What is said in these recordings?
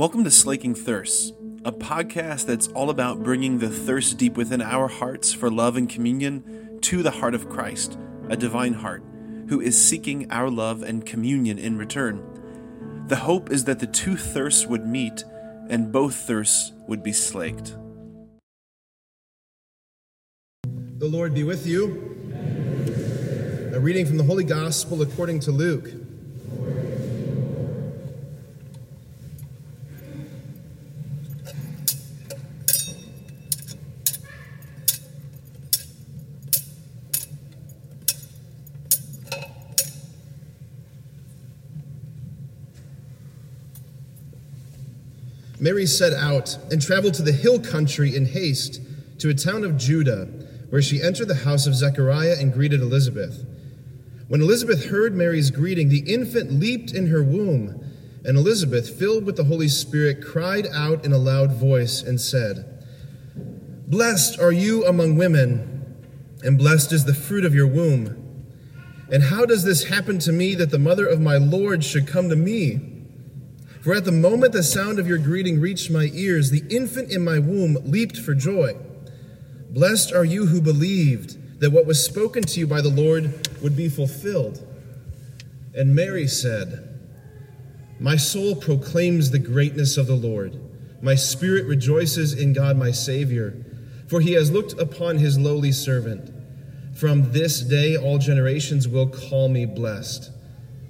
Welcome to Slaking Thirsts, a podcast that's all about bringing the thirst deep within our hearts for love and communion to the heart of Christ, a divine heart, who is seeking our love and communion in return. The hope is that the two thirsts would meet and both thirsts would be slaked. The Lord be with you. A reading from the Holy Gospel according to Luke. Mary set out and traveled to the hill country in haste to a town of Judah, where she entered the house of Zechariah and greeted Elizabeth. When Elizabeth heard Mary's greeting, the infant leaped in her womb, and Elizabeth, filled with the Holy Spirit, cried out in a loud voice and said, Blessed are you among women, and blessed is the fruit of your womb. And how does this happen to me that the mother of my Lord should come to me? For at the moment the sound of your greeting reached my ears, the infant in my womb leaped for joy. Blessed are you who believed that what was spoken to you by the Lord would be fulfilled. And Mary said, My soul proclaims the greatness of the Lord. My spirit rejoices in God my Savior, for he has looked upon his lowly servant. From this day all generations will call me blessed.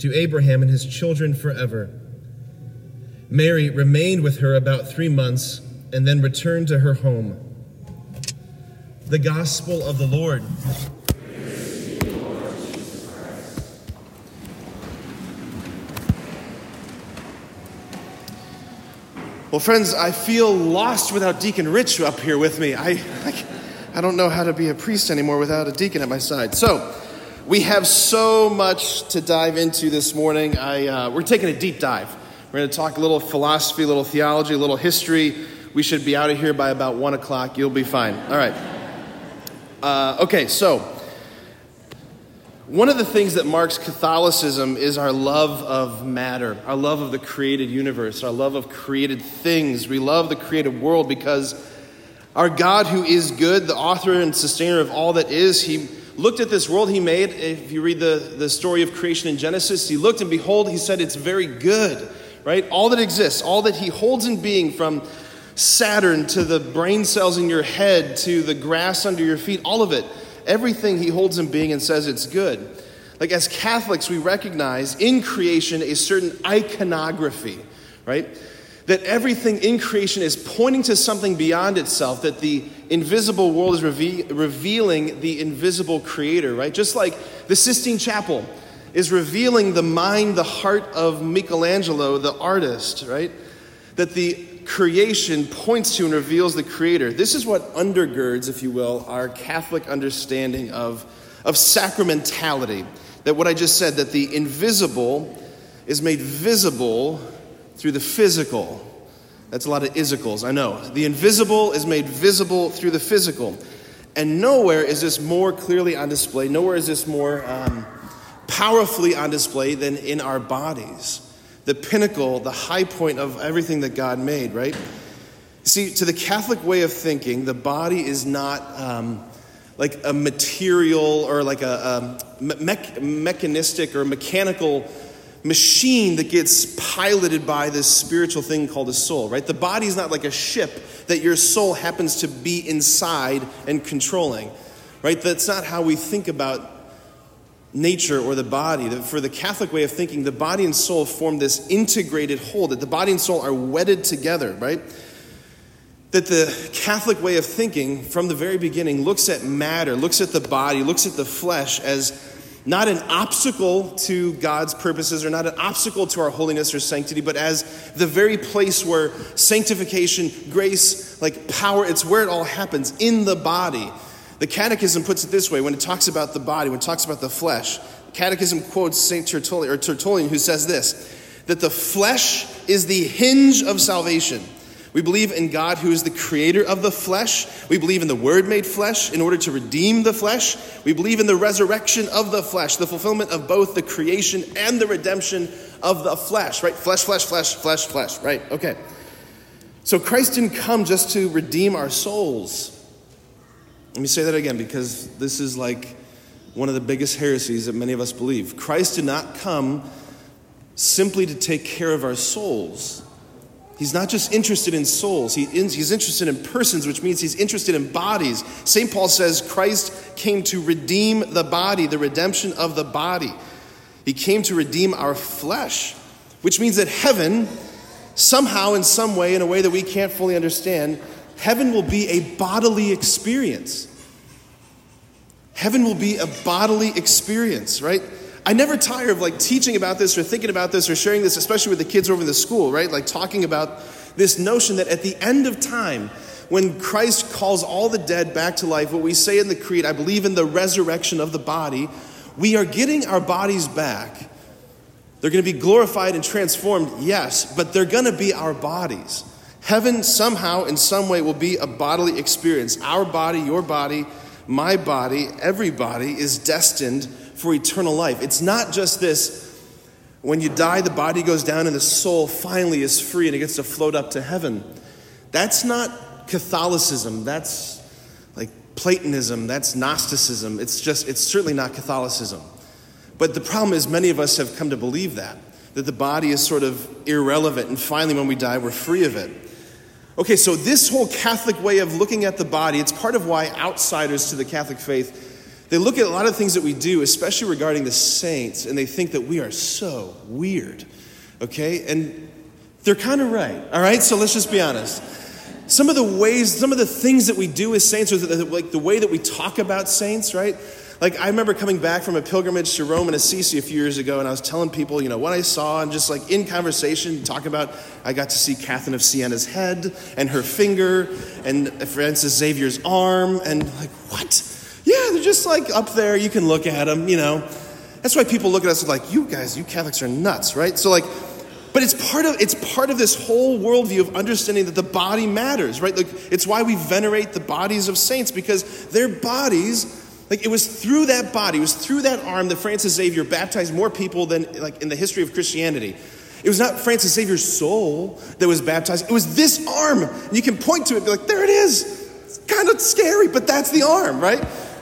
to Abraham and his children forever. Mary remained with her about three months and then returned to her home. The Gospel of the Lord. Well, friends, I feel lost without Deacon Rich up here with me. I, I, I, don't know how to be a priest anymore without a deacon at my side. So, we have so much to dive into this morning. I, uh, we're taking a deep dive. We're going to talk a little philosophy, a little theology, a little history. We should be out of here by about 1 o'clock. You'll be fine. All right. Uh, okay, so one of the things that marks Catholicism is our love of matter, our love of the created universe, our love of created things. We love the created world because our God, who is good, the author and sustainer of all that is, He looked at this world He made. If you read the, the story of creation in Genesis, He looked and behold, He said, It's very good, right? All that exists, all that He holds in being from Saturn to the brain cells in your head to the grass under your feet, all of it everything he holds in being and says it's good. Like as Catholics, we recognize in creation a certain iconography, right? That everything in creation is pointing to something beyond itself, that the invisible world is reve- revealing the invisible creator, right? Just like the Sistine Chapel is revealing the mind, the heart of Michelangelo, the artist, right? That the creation points to and reveals the Creator. This is what undergirds, if you will, our Catholic understanding of, of sacramentality. That what I just said, that the invisible is made visible through the physical. That's a lot of isicles, I know. The invisible is made visible through the physical. And nowhere is this more clearly on display, nowhere is this more um, powerfully on display than in our bodies the pinnacle, the high point of everything that God made, right? See, to the Catholic way of thinking, the body is not um, like a material or like a, a me- mechanistic or mechanical machine that gets piloted by this spiritual thing called a soul, right? The body is not like a ship that your soul happens to be inside and controlling, right? That's not how we think about nature or the body. For the Catholic way of thinking, the body and soul form this integrated whole, that the body and soul are wedded together, right? That the Catholic way of thinking from the very beginning looks at matter, looks at the body, looks at the flesh as not an obstacle to God's purposes or not an obstacle to our holiness or sanctity, but as the very place where sanctification, grace, like power, it's where it all happens in the body. The Catechism puts it this way when it talks about the body, when it talks about the flesh. The Catechism quotes St. Tertullian, or Tertullian, who says this that the flesh is the hinge of salvation. We believe in God who is the creator of the flesh. We believe in the Word made flesh in order to redeem the flesh. We believe in the resurrection of the flesh, the fulfillment of both the creation and the redemption of the flesh, right? Flesh, flesh, flesh, flesh, flesh, right? Okay. So Christ didn't come just to redeem our souls. Let me say that again because this is like one of the biggest heresies that many of us believe. Christ did not come simply to take care of our souls. He's not just interested in souls, he, he's interested in persons, which means he's interested in bodies. St. Paul says Christ came to redeem the body, the redemption of the body. He came to redeem our flesh, which means that heaven, somehow, in some way, in a way that we can't fully understand, heaven will be a bodily experience. Heaven will be a bodily experience, right? I never tire of like teaching about this or thinking about this or sharing this, especially with the kids over in the school, right? Like talking about this notion that at the end of time, when Christ calls all the dead back to life, what we say in the Creed, I believe in the resurrection of the body, we are getting our bodies back. They're going to be glorified and transformed, yes, but they're going to be our bodies. Heaven somehow, in some way, will be a bodily experience. Our body, your body, my body, everybody is destined for eternal life. It's not just this when you die, the body goes down and the soul finally is free and it gets to float up to heaven. That's not Catholicism. That's like Platonism. That's Gnosticism. It's just, it's certainly not Catholicism. But the problem is, many of us have come to believe that, that the body is sort of irrelevant, and finally, when we die, we're free of it. Okay, so this whole Catholic way of looking at the body, it's part of why outsiders to the Catholic faith they look at a lot of things that we do, especially regarding the saints, and they think that we are so weird. Okay? And they're kind of right. All right? So let's just be honest. Some of the ways, some of the things that we do as saints, or the, like the way that we talk about saints, right? Like I remember coming back from a pilgrimage to Rome and Assisi a few years ago, and I was telling people, you know, what I saw, and just like in conversation, talk about I got to see Catherine of Siena's head and her finger, and Francis Xavier's arm, and like what? Yeah, they're just like up there. You can look at them, you know. That's why people look at us like, you guys, you Catholics are nuts, right? So, like, but it's part of it's part of this whole worldview of understanding that the body matters, right? Like, it's why we venerate the bodies of saints because their bodies. Like it was through that body, it was through that arm that Francis Xavier baptized more people than like in the history of Christianity. It was not Francis Xavier's soul that was baptized. It was this arm. And you can point to it and be like, there it is. It's kind of scary, but that's the arm, right?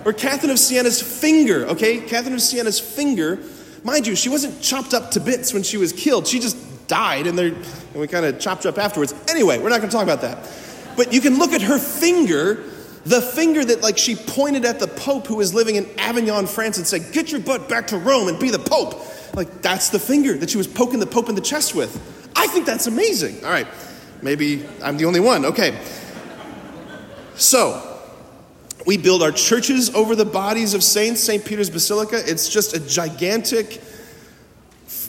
Or Catherine of Siena's finger, okay? Catherine of Siena's finger, mind you, she wasn't chopped up to bits when she was killed. She just died and, and we kind of chopped her up afterwards. Anyway, we're not going to talk about that. But you can look at her finger, the finger that like she pointed at the Pope who was living in Avignon, France and said, get your butt back to Rome and be the Pope. Like that's the finger that she was poking the Pope in the chest with. I think that's amazing. All right, maybe I'm the only one. Okay. So, we build our churches over the bodies of saints, St. Peter's Basilica. It's just a gigantic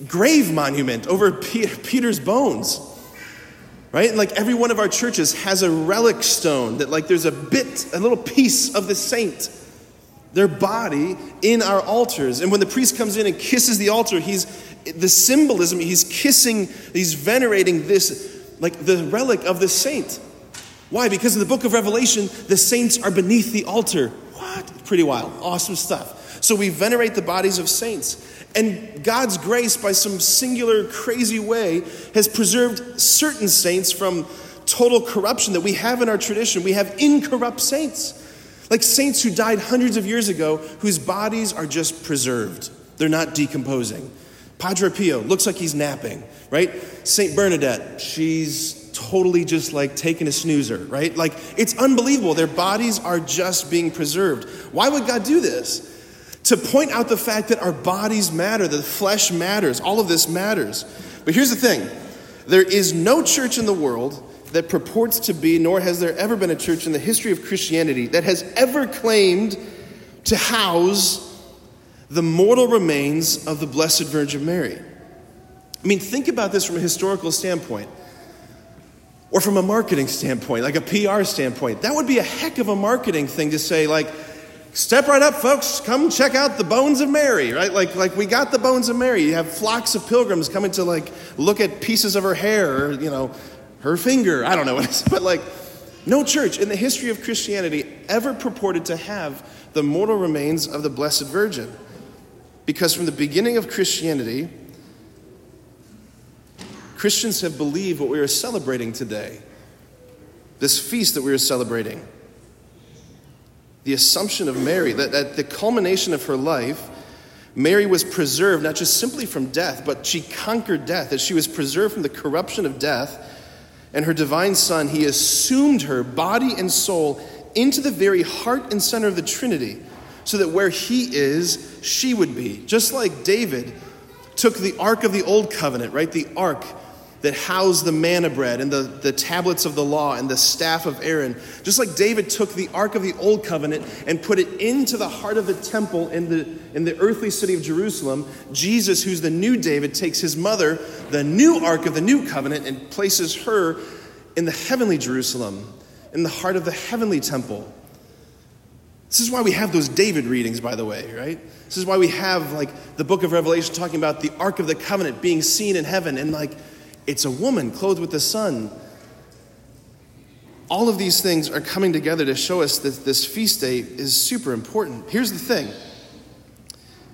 grave monument over Peter's bones. Right? And like every one of our churches has a relic stone that, like, there's a bit, a little piece of the saint, their body in our altars. And when the priest comes in and kisses the altar, he's the symbolism, he's kissing, he's venerating this, like the relic of the saint. Why? Because in the book of Revelation, the saints are beneath the altar. What? Pretty wild. Awesome stuff. So we venerate the bodies of saints. And God's grace, by some singular, crazy way, has preserved certain saints from total corruption that we have in our tradition. We have incorrupt saints, like saints who died hundreds of years ago, whose bodies are just preserved. They're not decomposing. Padre Pio looks like he's napping, right? Saint Bernadette, she's totally just like taking a snoozer, right? Like it's unbelievable. Their bodies are just being preserved. Why would God do this? To point out the fact that our bodies matter, that the flesh matters, all of this matters. But here's the thing there is no church in the world that purports to be, nor has there ever been a church in the history of Christianity that has ever claimed to house the mortal remains of the Blessed Virgin Mary. I mean, think about this from a historical standpoint or from a marketing standpoint, like a PR standpoint. That would be a heck of a marketing thing to say, like, step right up, folks, come check out the bones of Mary, right? Like, like we got the bones of Mary. You have flocks of pilgrims coming to, like, look at pieces of her hair or, you know, her finger. I don't know what it is, but, like, no church in the history of Christianity ever purported to have the mortal remains of the Blessed Virgin. Because from the beginning of Christianity, Christians have believed what we are celebrating today. This feast that we are celebrating. The Assumption of Mary, that at the culmination of her life, Mary was preserved not just simply from death, but she conquered death, that she was preserved from the corruption of death. And her divine Son, he assumed her body and soul into the very heart and center of the Trinity, so that where he is, she would be. Just like David took the Ark of the Old Covenant, right? The Ark that housed the manna bread and the, the tablets of the law and the staff of Aaron. Just like David took the Ark of the Old Covenant and put it into the heart of the temple in the, in the earthly city of Jerusalem, Jesus, who's the new David, takes his mother, the new Ark of the New Covenant, and places her in the heavenly Jerusalem, in the heart of the heavenly temple. This is why we have those David readings, by the way, right? This is why we have like the book of Revelation talking about the Ark of the Covenant being seen in heaven and like it's a woman clothed with the sun. All of these things are coming together to show us that this feast day is super important. Here's the thing.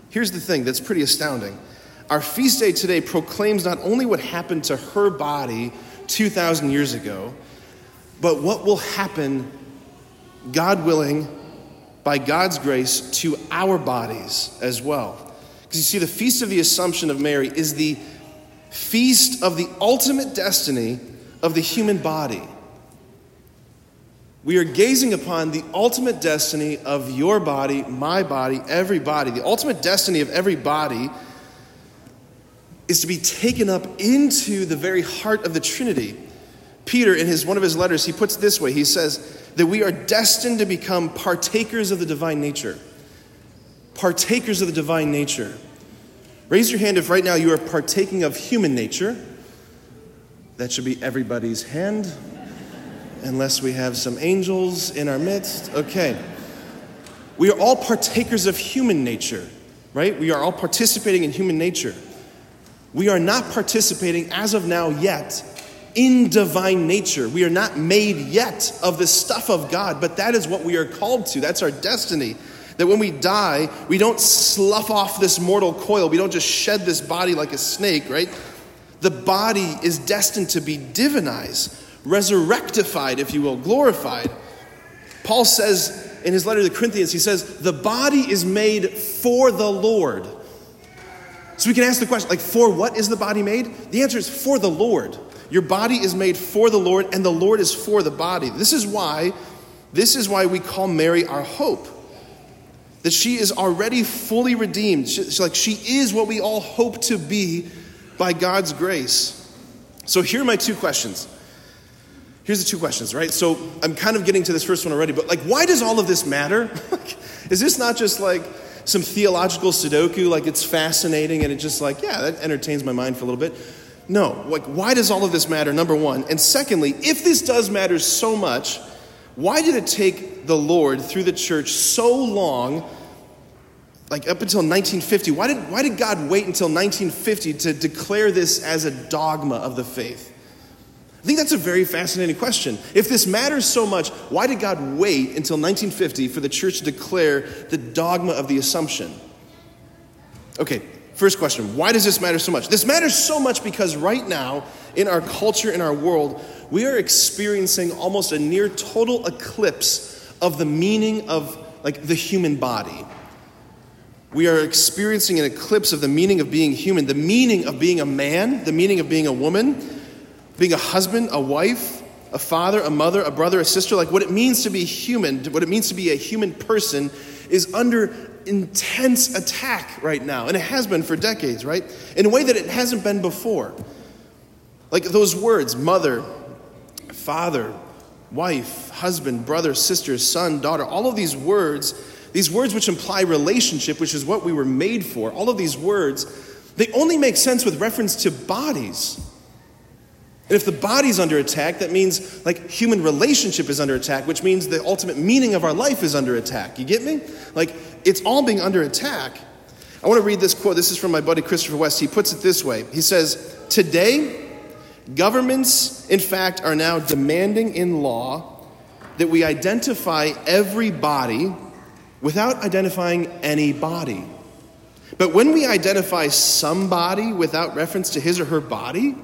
Here's the thing that's pretty astounding. Our feast day today proclaims not only what happened to her body 2,000 years ago, but what will happen, God willing, by God's grace, to our bodies as well. Because you see, the Feast of the Assumption of Mary is the feast of the ultimate destiny of the human body. We are gazing upon the ultimate destiny of your body, my body, every body. The ultimate destiny of every body is to be taken up into the very heart of the Trinity. Peter, in his, one of his letters, he puts it this way he says that we are destined to become partakers of the divine nature. Partakers of the divine nature. Raise your hand if right now you are partaking of human nature. That should be everybody's hand, unless we have some angels in our midst. Okay. We are all partakers of human nature, right? We are all participating in human nature. We are not participating as of now yet in divine nature. We are not made yet of the stuff of God, but that is what we are called to. That's our destiny. That when we die, we don't slough off this mortal coil. We don't just shed this body like a snake, right? The body is destined to be divinized, resurrectified, if you will, glorified. Paul says in his letter to the Corinthians, he says, the body is made for the Lord. So we can ask the question, like, for what is the body made? The answer is for the Lord. Your body is made for the Lord, and the Lord is for the body. This is why, this is why we call Mary our hope that she is already fully redeemed. She, like she is what we all hope to be by God's grace. So here are my two questions. Here's the two questions, right? So I'm kind of getting to this first one already, but like, why does all of this matter? is this not just like some theological Sudoku, like it's fascinating and it's just like, yeah, that entertains my mind for a little bit? No, like, why does all of this matter? Number one. And secondly, if this does matter so much, why did it take the Lord through the church so long, like up until 1950? Why did, why did God wait until 1950 to declare this as a dogma of the faith? I think that's a very fascinating question. If this matters so much, why did God wait until 1950 for the church to declare the dogma of the Assumption? Okay, first question why does this matter so much? This matters so much because right now, in our culture, in our world, we are experiencing almost a near total eclipse of the meaning of like the human body. We are experiencing an eclipse of the meaning of being human, the meaning of being a man, the meaning of being a woman, being a husband, a wife, a father, a mother, a brother, a sister. Like what it means to be human, what it means to be a human person is under intense attack right now. And it has been for decades, right? In a way that it hasn't been before. Like those words, mother, father, wife, husband, brother, sister, son, daughter, all of these words these words which imply relationship, which is what we were made for, all of these words, they only make sense with reference to bodies. And if the body's under attack, that means like human relationship is under attack, which means the ultimate meaning of our life is under attack. You get me? Like it's all being under attack. I want to read this quote. This is from my buddy Christopher West. He puts it this way He says, Today, governments, in fact, are now demanding in law that we identify every body without identifying any body. But when we identify somebody without reference to his or her body,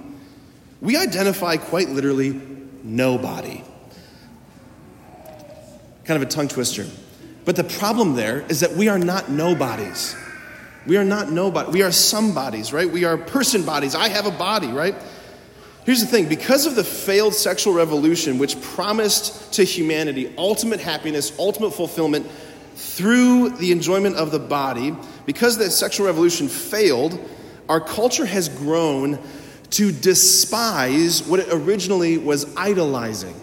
we identify quite literally nobody. Kind of a tongue twister. But the problem there is that we are not nobodies. We are not nobody. We are somebodies, right? We are person bodies. I have a body, right? Here's the thing because of the failed sexual revolution, which promised to humanity ultimate happiness, ultimate fulfillment through the enjoyment of the body, because the sexual revolution failed, our culture has grown to despise what it originally was idolizing.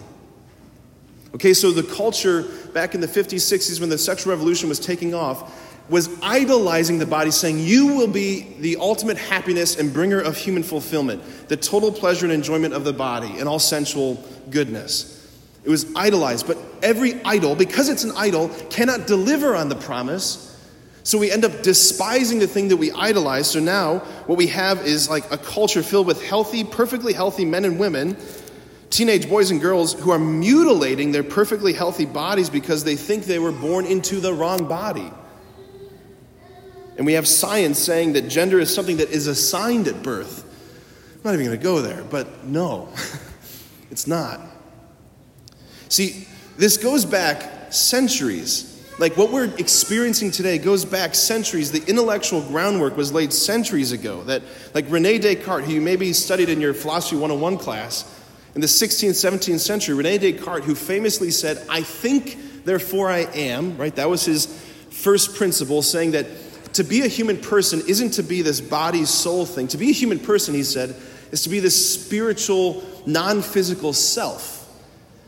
Okay, so the culture back in the 50s, 60s, when the sexual revolution was taking off, was idolizing the body, saying, You will be the ultimate happiness and bringer of human fulfillment, the total pleasure and enjoyment of the body, and all sensual goodness. It was idolized, but every idol, because it's an idol, cannot deliver on the promise. So we end up despising the thing that we idolize. So now what we have is like a culture filled with healthy, perfectly healthy men and women, teenage boys and girls who are mutilating their perfectly healthy bodies because they think they were born into the wrong body. And we have science saying that gender is something that is assigned at birth. I'm not even going to go there, but no, it's not. See, this goes back centuries. Like what we're experiencing today goes back centuries. The intellectual groundwork was laid centuries ago. That, like Rene Descartes, who you maybe studied in your Philosophy 101 class, in the 16th, 17th century, Rene Descartes, who famously said, I think, therefore I am, right? That was his first principle, saying that to be a human person isn't to be this body soul thing. To be a human person, he said, is to be this spiritual, non physical self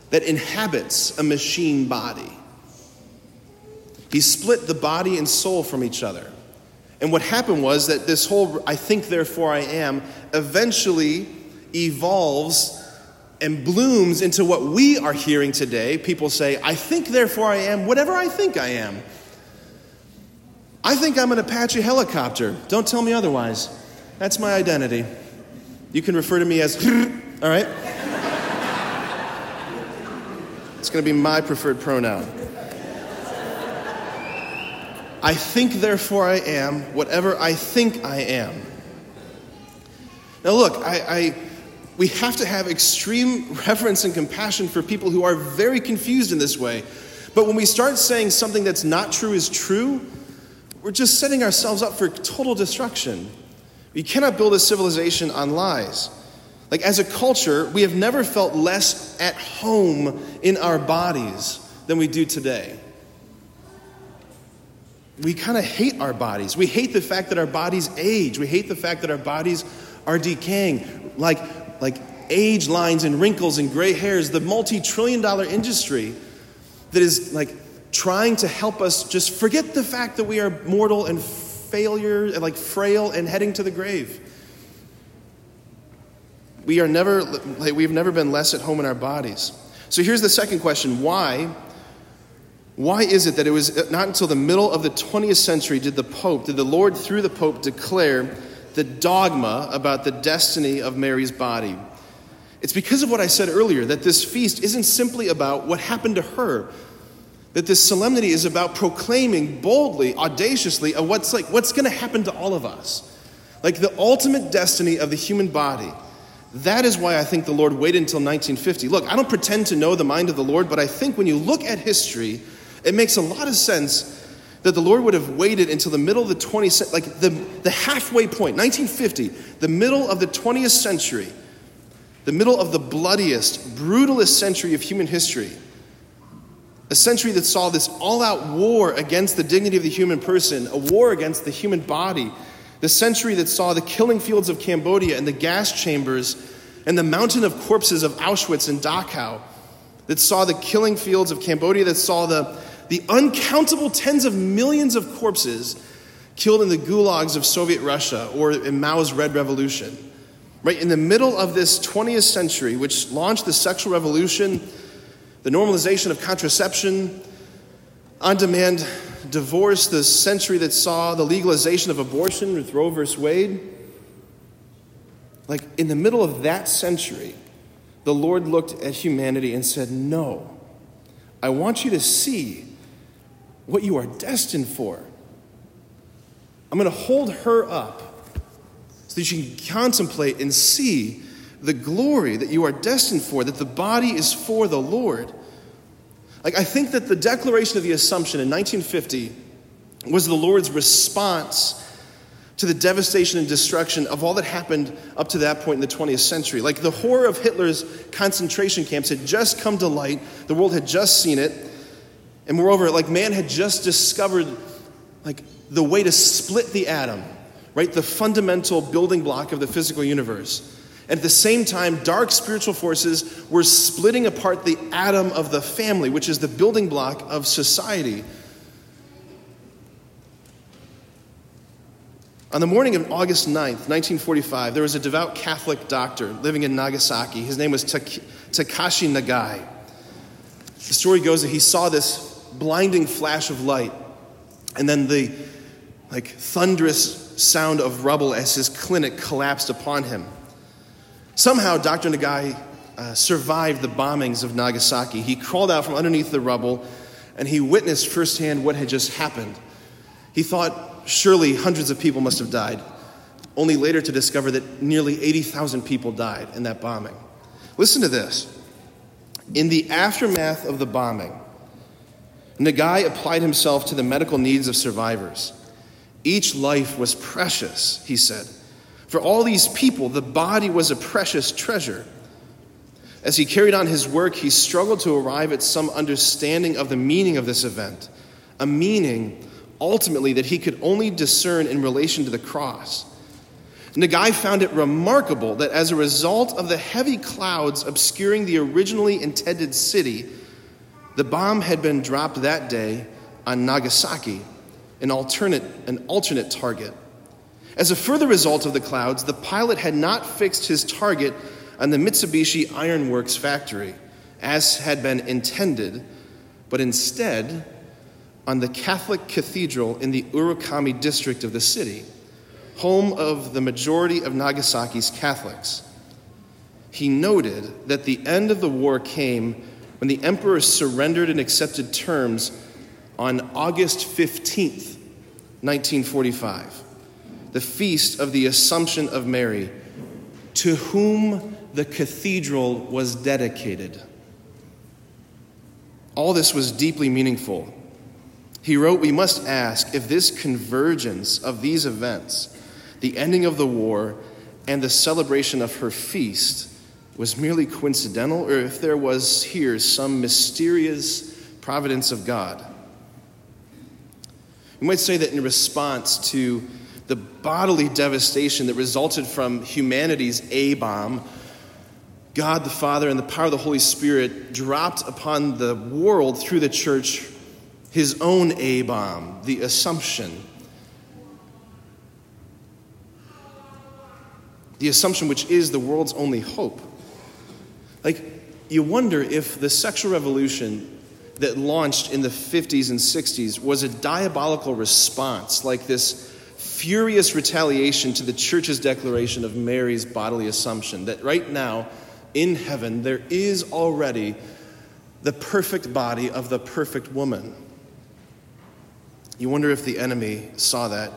that inhabits a machine body. He split the body and soul from each other. And what happened was that this whole I think, therefore I am eventually evolves and blooms into what we are hearing today. People say, I think, therefore I am, whatever I think I am. I think I'm an Apache helicopter. Don't tell me otherwise. That's my identity. You can refer to me as, all right? It's going to be my preferred pronoun. I think, therefore, I am whatever I think I am. Now, look, I, I, we have to have extreme reverence and compassion for people who are very confused in this way. But when we start saying something that's not true is true, we're just setting ourselves up for total destruction. We cannot build a civilization on lies. Like, as a culture, we have never felt less at home in our bodies than we do today. We kind of hate our bodies. We hate the fact that our bodies age. We hate the fact that our bodies are decaying. Like, like age lines and wrinkles and gray hairs, the multi trillion dollar industry that is like trying to help us just forget the fact that we are mortal and failure, like frail and heading to the grave. We are never, like, we've never been less at home in our bodies. So here's the second question why? Why is it that it was uh, not until the middle of the 20th century did the Pope, did the Lord through the Pope declare the dogma about the destiny of Mary's body? It's because of what I said earlier that this feast isn't simply about what happened to her, that this solemnity is about proclaiming boldly, audaciously, of what's like what's going to happen to all of us. Like the ultimate destiny of the human body. That is why I think the Lord waited until 1950. Look, I don't pretend to know the mind of the Lord, but I think when you look at history, it makes a lot of sense that the Lord would have waited until the middle of the 20th like the, the halfway point, 1950, the middle of the 20th century, the middle of the bloodiest, brutalest century of human history. A century that saw this all out war against the dignity of the human person, a war against the human body, the century that saw the killing fields of Cambodia and the gas chambers and the mountain of corpses of Auschwitz and Dachau, that saw the killing fields of Cambodia, that saw the, the uncountable tens of millions of corpses killed in the gulags of Soviet Russia or in Mao's Red Revolution. Right in the middle of this 20th century, which launched the sexual revolution, the normalization of contraception, on demand divorce, the century that saw the legalization of abortion with Roe v. Wade. Like in the middle of that century, the Lord looked at humanity and said, No, I want you to see what you are destined for. I'm going to hold her up so that you can contemplate and see the glory that you are destined for, that the body is for the Lord. Like, I think that the Declaration of the Assumption in 1950 was the Lord's response to the devastation and destruction of all that happened up to that point in the 20th century. Like, the horror of Hitler's concentration camps had just come to light, the world had just seen it, and moreover, like, man had just discovered, like, the way to split the atom, right? The fundamental building block of the physical universe. And at the same time, dark spiritual forces were splitting apart the atom of the family, which is the building block of society. On the morning of August 9th, 1945, there was a devout Catholic doctor living in Nagasaki. His name was Takashi Nagai. The story goes that he saw this blinding flash of light and then the like thunderous sound of rubble as his clinic collapsed upon him. Somehow, Dr. Nagai uh, survived the bombings of Nagasaki. He crawled out from underneath the rubble and he witnessed firsthand what had just happened. He thought surely hundreds of people must have died, only later to discover that nearly 80,000 people died in that bombing. Listen to this. In the aftermath of the bombing, Nagai applied himself to the medical needs of survivors. Each life was precious, he said. For all these people, the body was a precious treasure. As he carried on his work, he struggled to arrive at some understanding of the meaning of this event, a meaning ultimately that he could only discern in relation to the cross. Nagai found it remarkable that as a result of the heavy clouds obscuring the originally intended city, the bomb had been dropped that day on Nagasaki, an alternate, an alternate target. As a further result of the clouds, the pilot had not fixed his target on the Mitsubishi Ironworks factory, as had been intended, but instead on the Catholic cathedral in the Urakami district of the city, home of the majority of Nagasaki's Catholics. He noted that the end of the war came when the emperor surrendered and accepted terms on August 15th, 1945, the feast of the Assumption of Mary, to whom the cathedral was dedicated. All this was deeply meaningful he wrote, We must ask if this convergence of these events, the ending of the war and the celebration of her feast, was merely coincidental or if there was here some mysterious providence of God. You might say that in response to the bodily devastation that resulted from humanity's A bomb, God the Father and the power of the Holy Spirit dropped upon the world through the church his own A bomb, the Assumption. The Assumption, which is the world's only hope. Like, you wonder if the sexual revolution that launched in the 50s and 60s was a diabolical response, like this furious retaliation to the church's declaration of Mary's bodily assumption that right now in heaven there is already the perfect body of the perfect woman. You wonder if the enemy saw that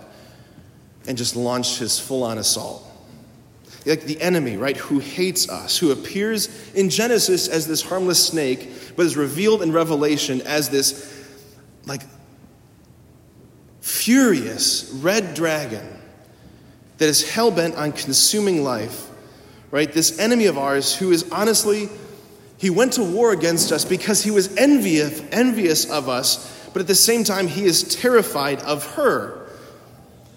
and just launched his full on assault. Like the enemy, right, who hates us, who appears in Genesis as this harmless snake, but is revealed in Revelation as this, like, furious red dragon that is hell bent on consuming life, right? This enemy of ours who is honestly, he went to war against us because he was envious, envious of us but at the same time, he is terrified of her.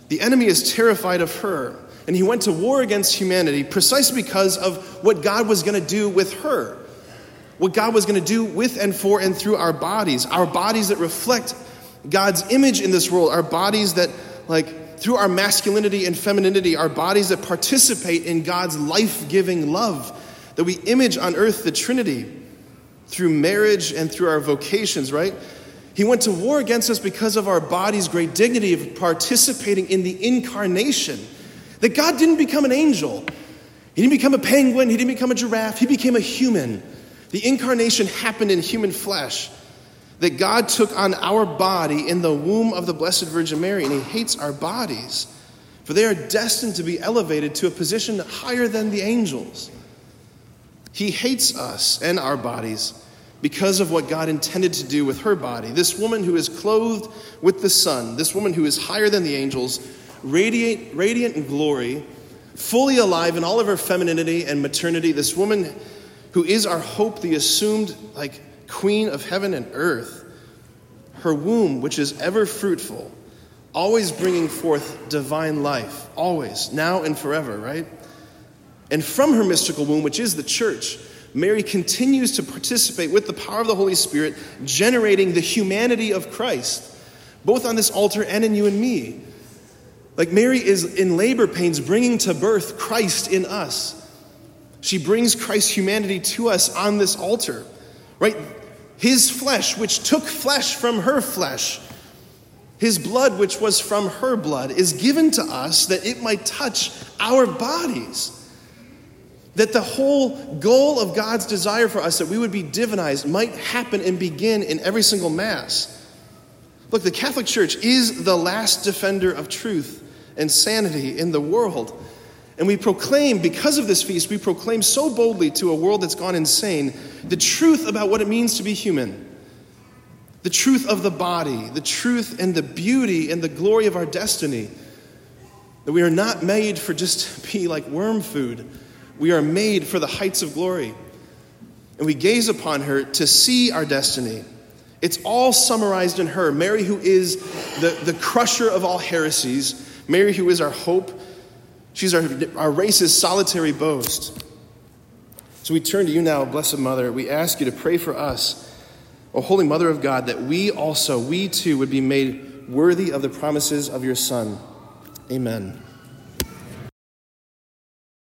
The enemy is terrified of her. And he went to war against humanity precisely because of what God was going to do with her. what God was going to do with and for and through our bodies, our bodies that reflect God's image in this world, our bodies that, like, through our masculinity and femininity, our bodies that participate in God's life giving love, that we image on earth the Trinity through marriage and through our vocations, right? He went to war against us because of our body's great dignity of participating in the incarnation. That God didn't become an angel, He didn't become a penguin, He didn't become a giraffe, He became a human. The incarnation happened in human flesh. That God took on our body in the womb of the Blessed Virgin Mary, and He hates our bodies, for they are destined to be elevated to a position higher than the angels. He hates us and our bodies because of what God intended to do with her body. This woman who is clothed with the sun, this woman who is higher than the angels, radiate, radiant in glory, fully alive in all of her femininity and maternity, this woman who is our hope, the assumed like queen of heaven and earth, her womb, which is ever fruitful, always bringing forth divine life, always, now and forever, right? And from her mystical womb, which is the church, Mary continues to participate with the power of the Holy Spirit, generating the humanity of Christ, both on this altar and in you and me. Like Mary is in labor pains, bringing to birth Christ in us. She brings Christ's humanity to us on this altar, right? His flesh, which took flesh from her flesh, his blood, which was from her blood, is given to us that it might touch our bodies. That the whole goal of God's desire for us, that we would be divinized, might happen and begin in every single Mass. Look, the Catholic Church is the last defender of truth and sanity in the world. And we proclaim, because of this feast, we proclaim so boldly to a world that's gone insane the truth about what it means to be human. The truth of the body, the truth and the beauty and the glory of our destiny. That we are not made for just to be like worm food. We are made for the heights of glory. And we gaze upon her to see our destiny. It's all summarized in her Mary, who is the, the crusher of all heresies, Mary, who is our hope She's our, our race's solitary boast. So we turn to you now, Blessed Mother. We ask you to pray for us, O Holy Mother of God, that we also, we too, would be made worthy of the promises of your Son. Amen.